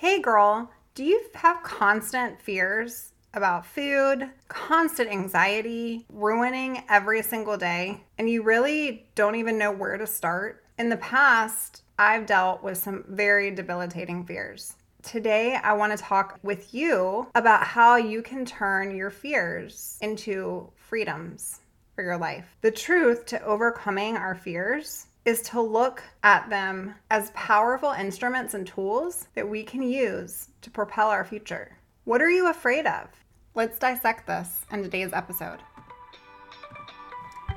Hey girl, do you have constant fears about food, constant anxiety, ruining every single day, and you really don't even know where to start? In the past, I've dealt with some very debilitating fears. Today, I want to talk with you about how you can turn your fears into freedoms for your life. The truth to overcoming our fears is to look at them as powerful instruments and tools that we can use to propel our future. What are you afraid of? Let's dissect this in today's episode.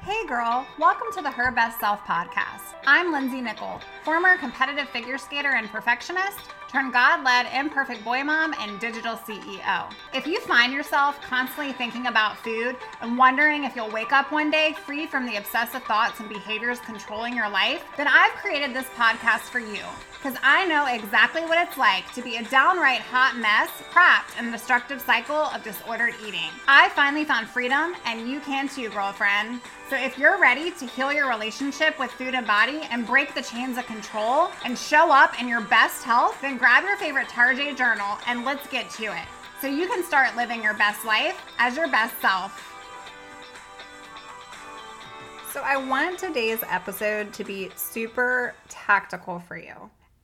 Hey girl, welcome to the Her Best Self podcast. I'm Lindsey Nichol, former competitive figure skater and perfectionist turn God led imperfect boy mom and digital CEO. If you find yourself constantly thinking about food and wondering if you'll wake up one day free from the obsessive thoughts and behaviors controlling your life, then I've created this podcast for you because I know exactly what it's like to be a downright hot mess trapped in the destructive cycle of disordered eating. I finally found freedom, and you can too, girlfriend. So if you're ready to heal your relationship with food and body and break the chains of control and show up in your best health, then grab your favorite Tarjay journal and let's get to it. So you can start living your best life as your best self. So, I want today's episode to be super tactical for you.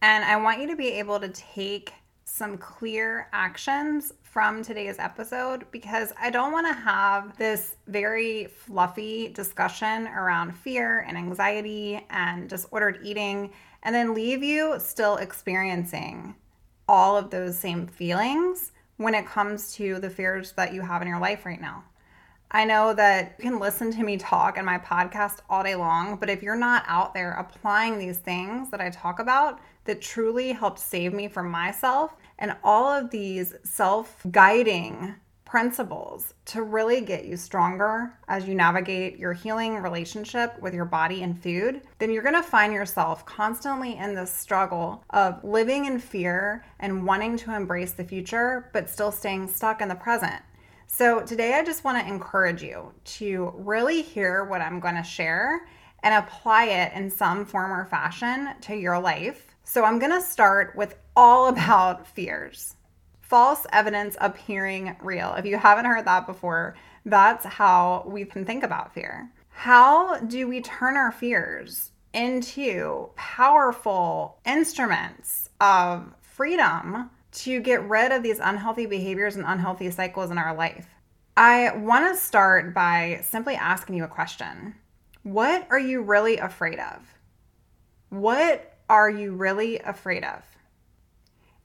And I want you to be able to take some clear actions from today's episode because I don't want to have this very fluffy discussion around fear and anxiety and disordered eating and then leave you still experiencing all of those same feelings when it comes to the fears that you have in your life right now. I know that you can listen to me talk in my podcast all day long, but if you're not out there applying these things that I talk about that truly helped save me from myself and all of these self guiding principles to really get you stronger as you navigate your healing relationship with your body and food, then you're going to find yourself constantly in this struggle of living in fear and wanting to embrace the future, but still staying stuck in the present. So, today I just want to encourage you to really hear what I'm going to share and apply it in some form or fashion to your life. So, I'm going to start with all about fears false evidence appearing real. If you haven't heard that before, that's how we can think about fear. How do we turn our fears into powerful instruments of freedom to get rid of these unhealthy behaviors and unhealthy cycles in our life? I want to start by simply asking you a question. What are you really afraid of? What are you really afraid of?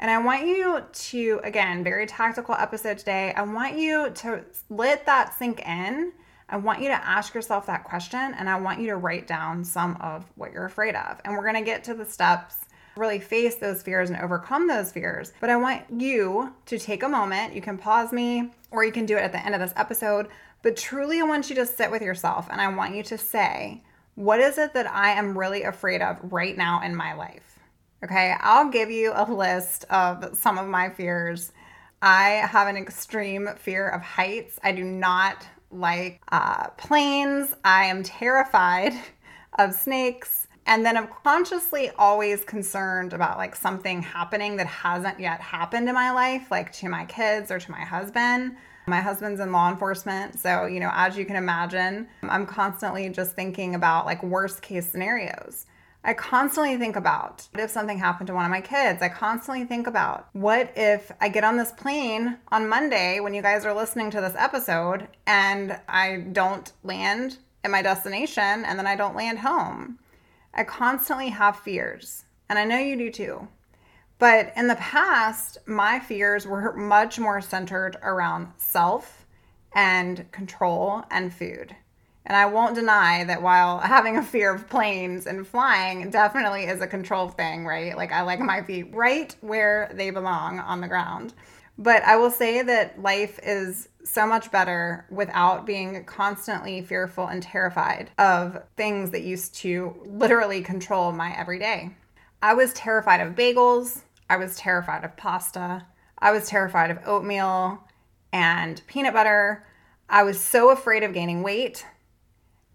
And I want you to, again, very tactical episode today. I want you to let that sink in. I want you to ask yourself that question and I want you to write down some of what you're afraid of. And we're to get to the steps really face those fears and overcome those fears. But I want you to take a moment. You can pause me or you can do it at the end of this episode. But truly, I want you to sit with yourself and I want you to say, what is it that I am really afraid of right now in my life? Okay, I'll give you a list of some of my fears. I have an extreme fear of heights. I do not like uh, planes. I am terrified of snakes. And then I'm consciously always concerned about like something happening that hasn't yet happened in my life, like to my kids or to my husband. My husband's in law enforcement. So, you know, as you can imagine, I'm constantly just thinking about like worst case scenarios. I constantly think about what if something happened to one of my kids. I constantly think about what if I get on this plane on Monday when you guys are listening to this episode and I don't land at my destination and then I don't land home. I constantly have fears, and I know you do too. But in the past, my fears were much more centered around self and control and food. And I won't deny that while having a fear of planes and flying definitely is a control thing, right? Like I like my feet right where they belong on the ground. But I will say that life is so much better without being constantly fearful and terrified of things that used to literally control my everyday. I was terrified of bagels. I was terrified of pasta. I was terrified of oatmeal and peanut butter. I was so afraid of gaining weight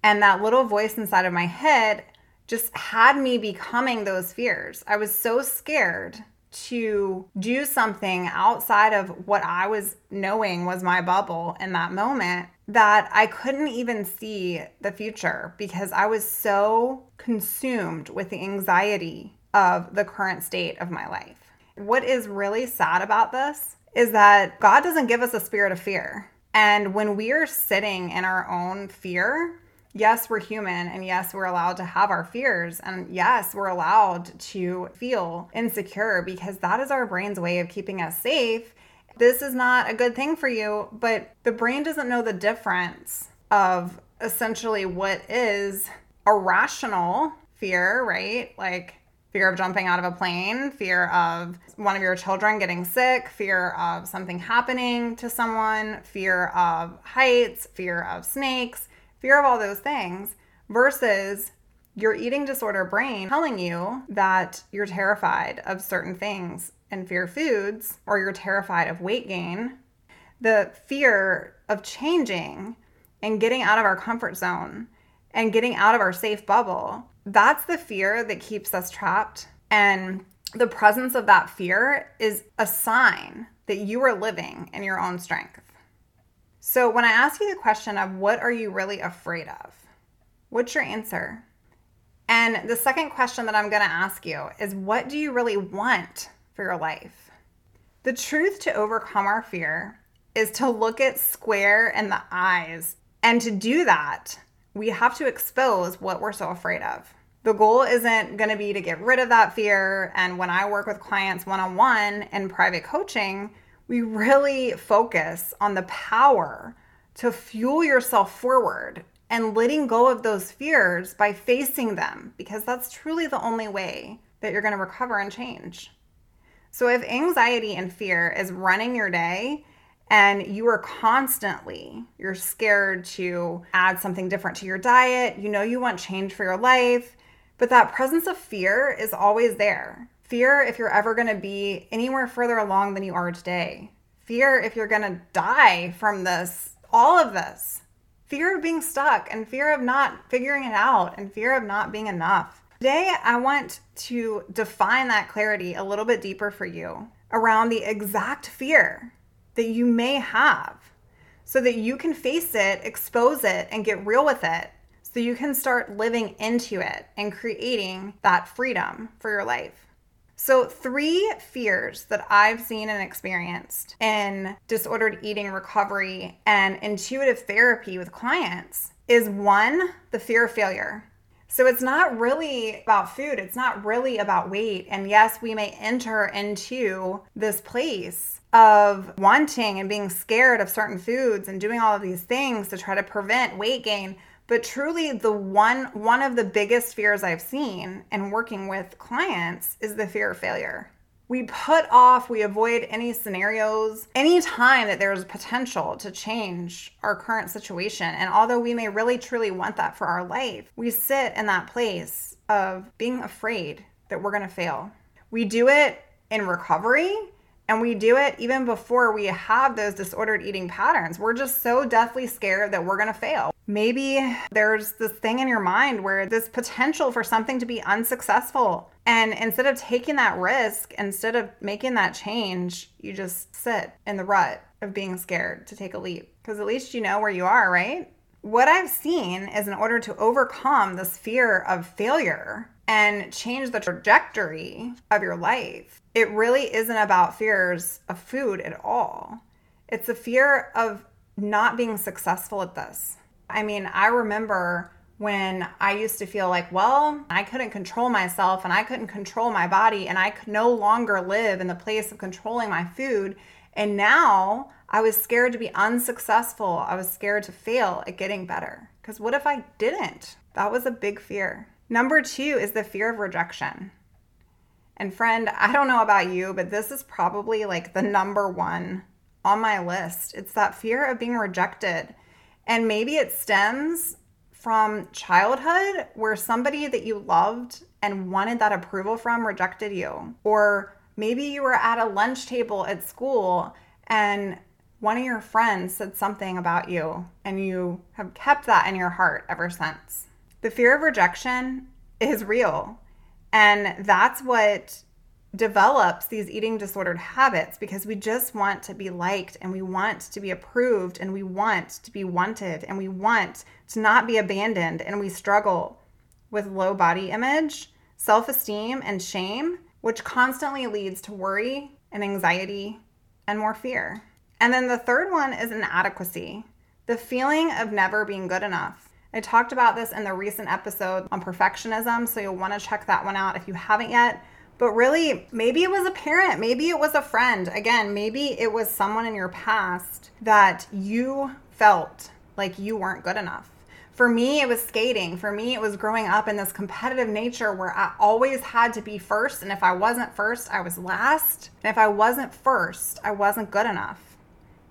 and that little voice inside of my head just had me becoming those fears. I was so scared to do something outside of what I was knowing was my bubble in that moment that I couldn't even see the future because I was so consumed with the anxiety of the current state of my life. What is really sad about this is that God doesn't give us a spirit of fear. And when we are sitting in our own fear, yes, we're human, and yes, we're allowed to have our fears, and yes, we're allowed to feel insecure because that is our brain's way of keeping us safe. This is not a good thing for you, but the brain doesn't know the difference of essentially what is a rational fear, right? Like fear of jumping out of a plane, fear of one of your children getting sick, fear of something happening to someone, fear of heights, fear of snakes, fear of all those things, versus your eating disorder brain telling you that you're terrified of certain things and fear foods, or you're terrified of weight gain. The fear of changing and getting out of our comfort zone and getting out of our safe bubble that's the fear that keeps us trapped. And the presence of that fear is a sign that you are living in your own strength. So, when I ask you the question of what are you really afraid of, what's your answer? And the second question that I'm going to ask you is what do you really want for your life? The truth to overcome our fear is to look it square in the eyes. And to do that, we have to expose what we're so afraid of the goal isn't going to be to get rid of that fear. And when I work with clients one on one in private coaching, we really focus on the power to fuel yourself forward and letting go of those fears by facing them, because that's truly the only way that you're going to recover and change. So, if anxiety and fear is running your day, and you are constantly you're scared to add something different to your diet you know you want change for your life but that presence of fear is always there. Fear if you're ever going to be anywhere further along than you are today. Fear if you're going to die from this, all of this. Fear of being stuck and fear of not figuring it out and fear of not being enough. Today, I want to define that clarity a little bit deeper for you around the exact fear that you may have so that you can face it, expose it, and get real with it so you can start living into it and creating that freedom for your life. So, three fears that I've seen and experienced in disordered eating recovery and intuitive therapy with clients is one, the fear of failure. So, it's not really about food, it's not really about weight. And yes, we may enter into this place of wanting and being scared of certain foods and doing all of these things to try to prevent weight gain. But truly the one one of the biggest fears I've seen in working with clients is the fear of failure. We put off, we avoid any scenarios, any time that there's potential to change our current situation. And although we may really truly want that for our life, we sit in that place of being afraid that we're going to fail. We do it in recovery and we do it even before we have those disordered eating patterns. We're just so deathly scared that we're to fail. Maybe there's this thing in your mind where this potential for something to be unsuccessful. And instead of taking that risk, instead of making that change, you just sit in the rut of being scared to take a leap. Because at least you know where you are, right? What I've seen is in order to overcome this fear of failure and change the trajectory of your life, it really isn't about fears of food at all. It's a fear of not being successful at this. I mean, I remember when I used to feel like, well, I couldn't control myself and I couldn't control my body and I could no longer live in the place of controlling my food. And now I was scared to be unsuccessful. I was scared to fail at getting better. Because what if I didn't? That was a big fear. Number two is the fear of rejection. And friend, I don't know about you, but this is probably like the number one on my list. It's that fear of being rejected and maybe it stems from childhood where somebody that you loved and wanted that approval from rejected you. Or maybe you were at a lunch table at school and one of your friends said something about you and you have kept that in your heart ever since. The fear of rejection is real. And that's what develops these eating disordered habits because we just want to be liked and we want to be approved and we want to be wanted and we want to not be abandoned and we struggle with low body image, self esteem, and shame, which constantly leads to worry and anxiety and more fear. And then the third one is inadequacy the feeling of never being good enough. I talked about this in the recent episode on perfectionism, so you'll want to check that one out if you haven't yet. But really, maybe it was a parent, maybe it was a friend. Again, maybe it was someone in your past that you felt like you weren't good enough. For me, it was skating. For me, it was growing up in this competitive nature where I always had to be first. And if I wasn't first, I was last. And if I wasn't first, I wasn't good enough.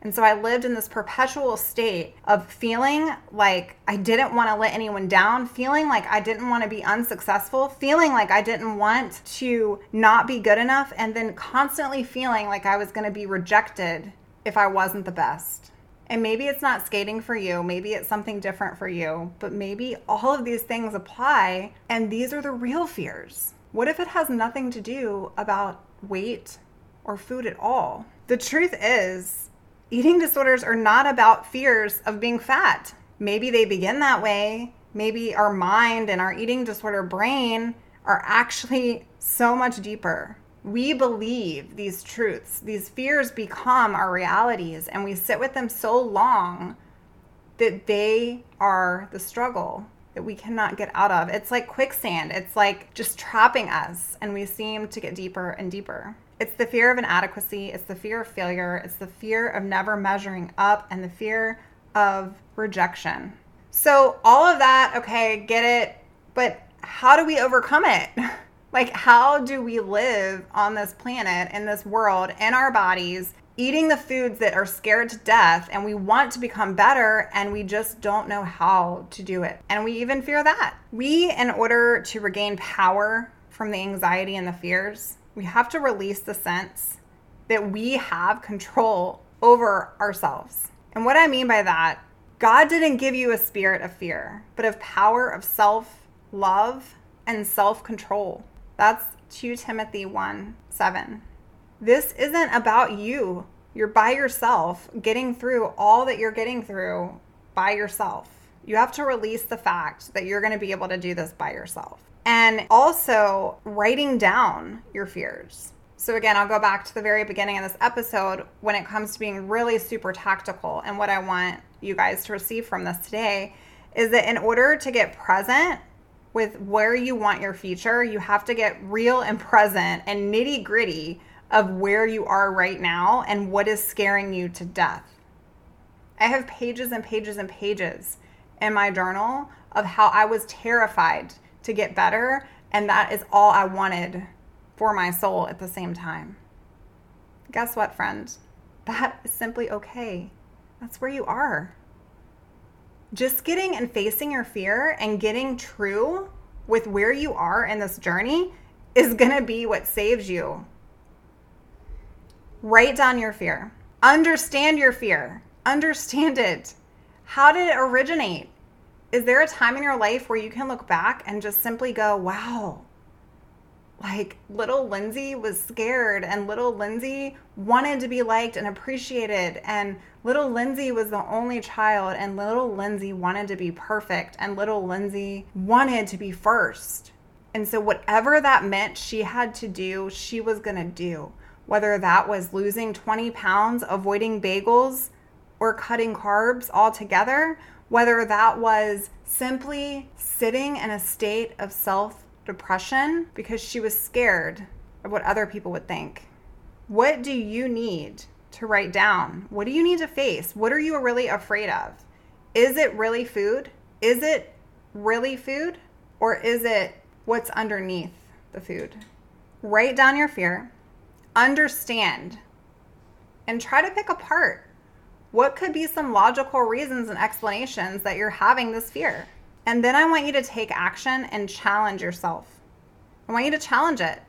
And so I lived in this perpetual state of feeling like I didn't want to let anyone down, feeling like I didn't want to be unsuccessful, feeling like I didn't want to not be good enough, and then constantly feeling like I was going to be rejected if I wasn't the best. And maybe it's not skating for you, maybe it's something different for you, but maybe all of these things apply, and these are the real fears. What if it has nothing to do about weight or food at all? The truth is, eating disorders are not about fears of being fat. Maybe they begin that way. Maybe our mind and our eating disorder brain are actually so much deeper. We believe these truths, these fears become our realities, and we sit with them so long that they are the struggle that we cannot get out of. It's like quicksand, it's like just trapping us, and we seem to get deeper and deeper. It's the fear of inadequacy, it's the fear of failure, it's the fear of never measuring up, and the fear of rejection. So, all of that, okay, get it, but how do we overcome it? like, how do we live on this planet, in this world, in our bodies, eating the foods that are scared to death, and we want to become better, and we just don't know how to do it? And we even fear that. We, in order to regain power from the anxiety and the fears, we have to release the sense that we have control over ourselves. And what I mean by that, God didn't give you a spirit of fear, but of power, of self love, and self control. That's 2 Timothy 1 7. This isn't about you. You're by yourself, getting through all that you're getting through by yourself. You have to release the fact that you're going to be able to do this by yourself and also writing down your fears. So, again, I'll go back to the very beginning of this episode when it comes to being really super tactical. And what I want you guys to receive from this today is that in order to get present with where you want your future, you have to get real and present and nitty gritty of where you are right now and what is scaring you to death. I have pages and pages and pages in my journal of how I was terrified to get better. And that is all I wanted for my soul at the same time. Guess what, friend? That is simply okay. That's where you are. Just getting and facing your fear and getting true with where you are in this journey is going to be what saves you. Write down your fear. Understand your fear. Understand it. How did it originate? Is there a time in your life where you can look back and just simply go, wow, like little Lindsey was scared and little Lindsey wanted to be liked and appreciated and little Lindsey was the only child and little Lindsey wanted to be perfect and little Lindsey wanted to be first. And so whatever that meant she had to do, she was going to do. Whether that was losing 20 pounds, avoiding bagels, or cutting carbs altogether, whether that was simply sitting in a state of self depression because she was scared of what other people would think. What do you need to write down? What do you need to face? What are you really afraid of? Is it really food? Is it really food? Or is it what's underneath the food? Write down your fear, understand, and try to pick apart what could be some logical reasons and explanations that you're having this fear? And then I want you to take action and challenge yourself. I want you to challenge it.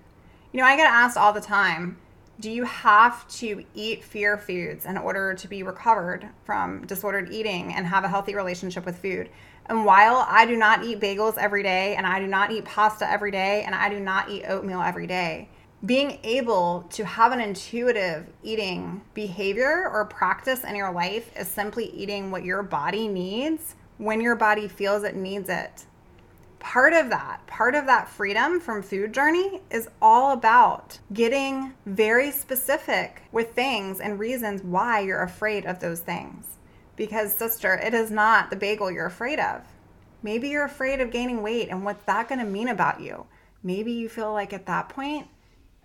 You know, I get asked all the time do you have to eat fear foods in order to be recovered from disordered eating and have a healthy relationship with food? And while I do not eat bagels every day, and I do not eat pasta every day, and I do not eat oatmeal every day, being able to have an intuitive eating behavior or practice in your life is simply eating what your body needs when your body feels it needs it. Part of that, part of that freedom from food journey is all about getting very specific with things and reasons why you're afraid of those things. Because, sister, it is not the bagel you're afraid of. Maybe you're afraid of gaining weight and what's that going to mean about you? Maybe you feel like at that point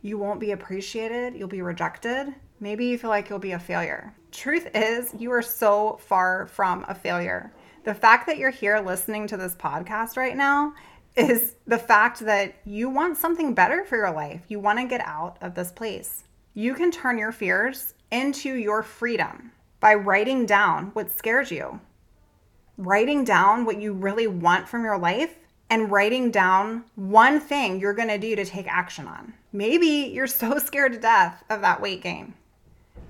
you won't be appreciated, you'll be rejected. Maybe you feel like you'll be a failure. Truth is, you are so far from a failure. The fact that you're here listening to this podcast right now is the fact that you want something better for your life. You want to get out of this place. You can turn your fears into your freedom by writing down what scares you, writing down what you really want from your life, and writing down one thing you're going to do to take action on. Maybe you're so scared to death of that weight gain,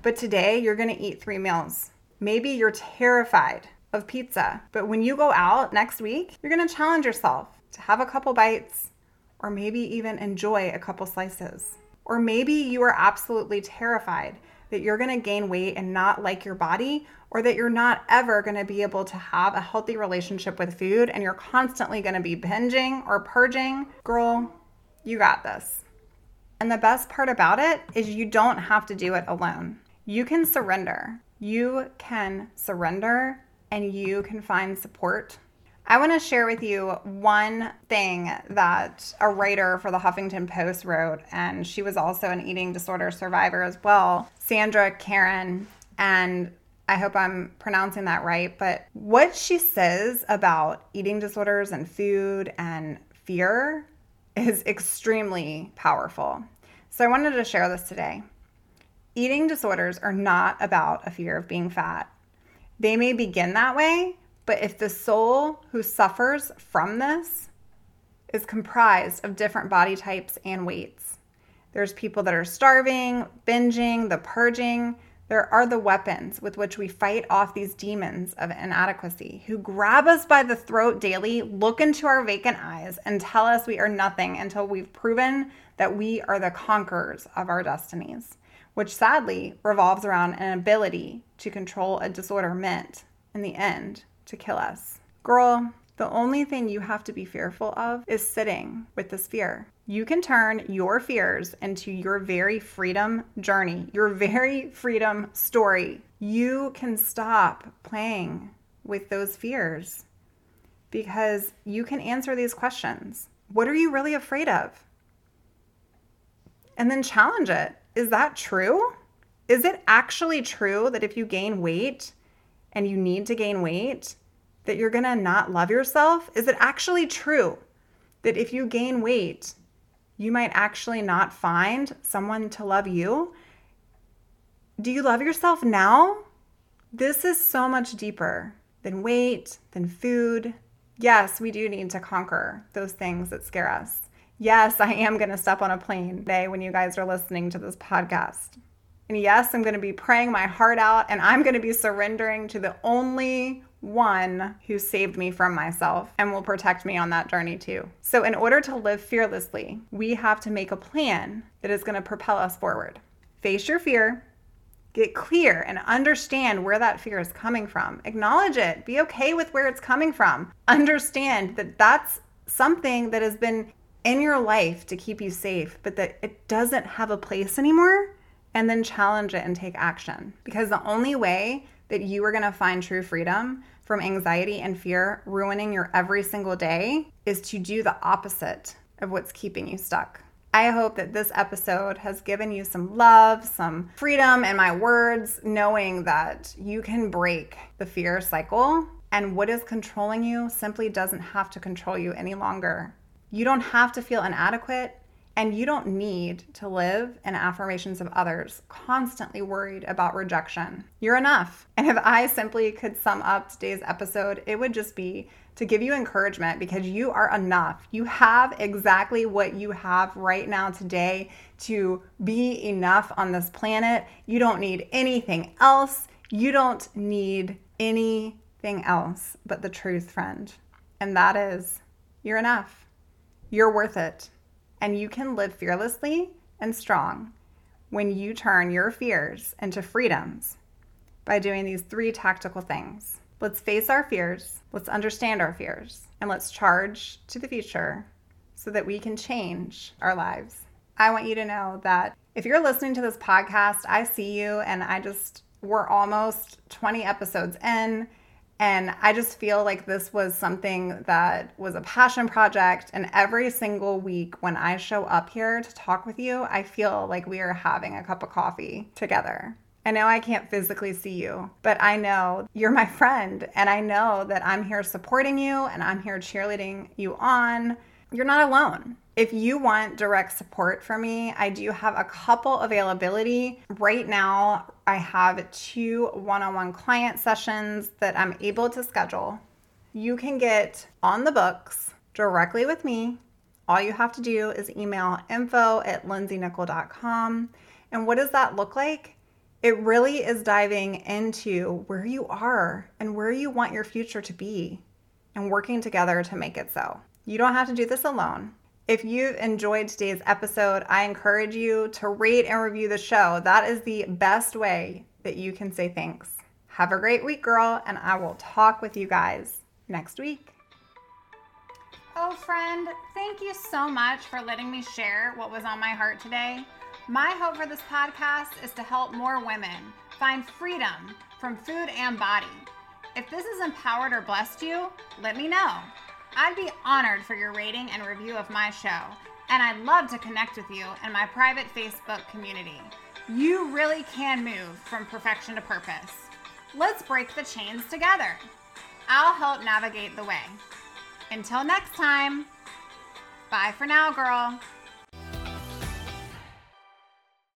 but today you're going to eat three meals. Maybe you're terrified of pizza, but when you go out next week, you're going to challenge yourself to have a couple bites or maybe even enjoy a couple slices. Or maybe you are absolutely terrified that you're going to gain weight and not like your body, or that you're not ever going to be able to have a healthy relationship with food and you're constantly going to be binging or purging. Girl, you got this. And the best part about it is you don't have to do it alone. You can surrender. You can surrender and you can find support. I want to share with you one thing that a writer for the Huffington Post wrote, and she was also an eating disorder survivor as well, Sandra Karen. And I hope I'm pronouncing that right. But what she says about eating disorders and food and fear is extremely powerful. So I wanted to share this today. Eating disorders are not about a fear of being fat. They may begin that way, but if the soul who suffers from this is comprised of different body types and weights, there's people that are starving, binging, the purging. There are the weapons with which we fight off these demons of inadequacy who grab us by the throat daily, look into our vacant eyes, and tell us we are nothing until we've proven that we are the conquerors of our destinies, which sadly revolves around an ability to control a disorder meant, in the end, to kill us. Girl, the only thing you have to be fearful of is sitting with this fear. You can turn your fears into your very freedom journey, your very freedom story. You can stop playing with those fears because you can answer these questions. What are you really afraid of? and then challenge it. Is that true? Is it actually true that if you gain weight and you need to gain weight, that you're gonna not love yourself? Is it actually true that if you gain weight, you might actually not find someone to love you? Do you love yourself now? This is so much deeper than weight, than food. Yes, we do need to conquer those things that scare us. Yes, I am going to step on a plane today when you guys are listening to this podcast. And yes, I'm going to be praying my heart out and I'm going to be surrendering to the only one who saved me from myself and will protect me on that journey too. So, in order to live fearlessly, we have to make a plan that is going to propel us forward. Face your fear, get clear and understand where that fear is coming from. Acknowledge it, be okay with where it's coming from. Understand that that's something that has been in your life to keep you safe, but that it doesn't have a place anymore, and then challenge it and take action. Because the only way that you are going to find true freedom from anxiety and fear ruining your every single day is to do the opposite of what's keeping you stuck. I hope that this episode has given you some love, some freedom in my words, knowing that you can break the fear cycle and what is controlling you simply doesn't have to control you any longer. You don't have to feel inadequate, and you don't need to live in affirmations of others, constantly worried about rejection. You're enough. And if I simply could sum up today's episode, it would just be to give you encouragement because you are enough. You have exactly what you have right now today to be enough on this planet. You don't need anything else. You don't need anything else but the truth, friend. And that is, you're enough. You're worth it. And you can live fearlessly and strong when you turn your fears into freedoms by doing these three tactical things. Let's face our fears, let's understand our fears, and let's charge to the future so that we can change our lives. I want you to know that if you're listening to this podcast, I see you and I just, we're almost 20 episodes in. And I just feel like this was something that was a passion project. And every single week when I show up here to talk with you, I feel like we are having a cup of coffee together. I know I can't physically see you, but I know you're my friend. And I know that I'm here supporting you and I'm here cheerleading you on. You're not alone. If you want direct support from me, I do have a couple availability. Right now, I have two one on one client sessions that I'm able to schedule. You can get on the books directly with me. All you have to do is email info at lindseynichol.com. And what does that look like? It really is diving into where you are and where you want your future to be and working together to make it so. You don't have to do this alone. If you've enjoyed today's episode, I encourage you to rate and review the show. That is the best way that you can say thanks. Have a great week, girl, and I will talk with you guys next week. Oh, friend, thank you so much for letting me share what was on my heart today. My hope for this podcast is to help more women find freedom from food and body. If this has empowered or blessed you, let me know. I'd be honored for your rating and review of my show, and I'd love to connect with you in my private Facebook community. You really can move from perfection to purpose. Let's break the chains together. I'll help navigate the way. Until next time, bye for now, girl.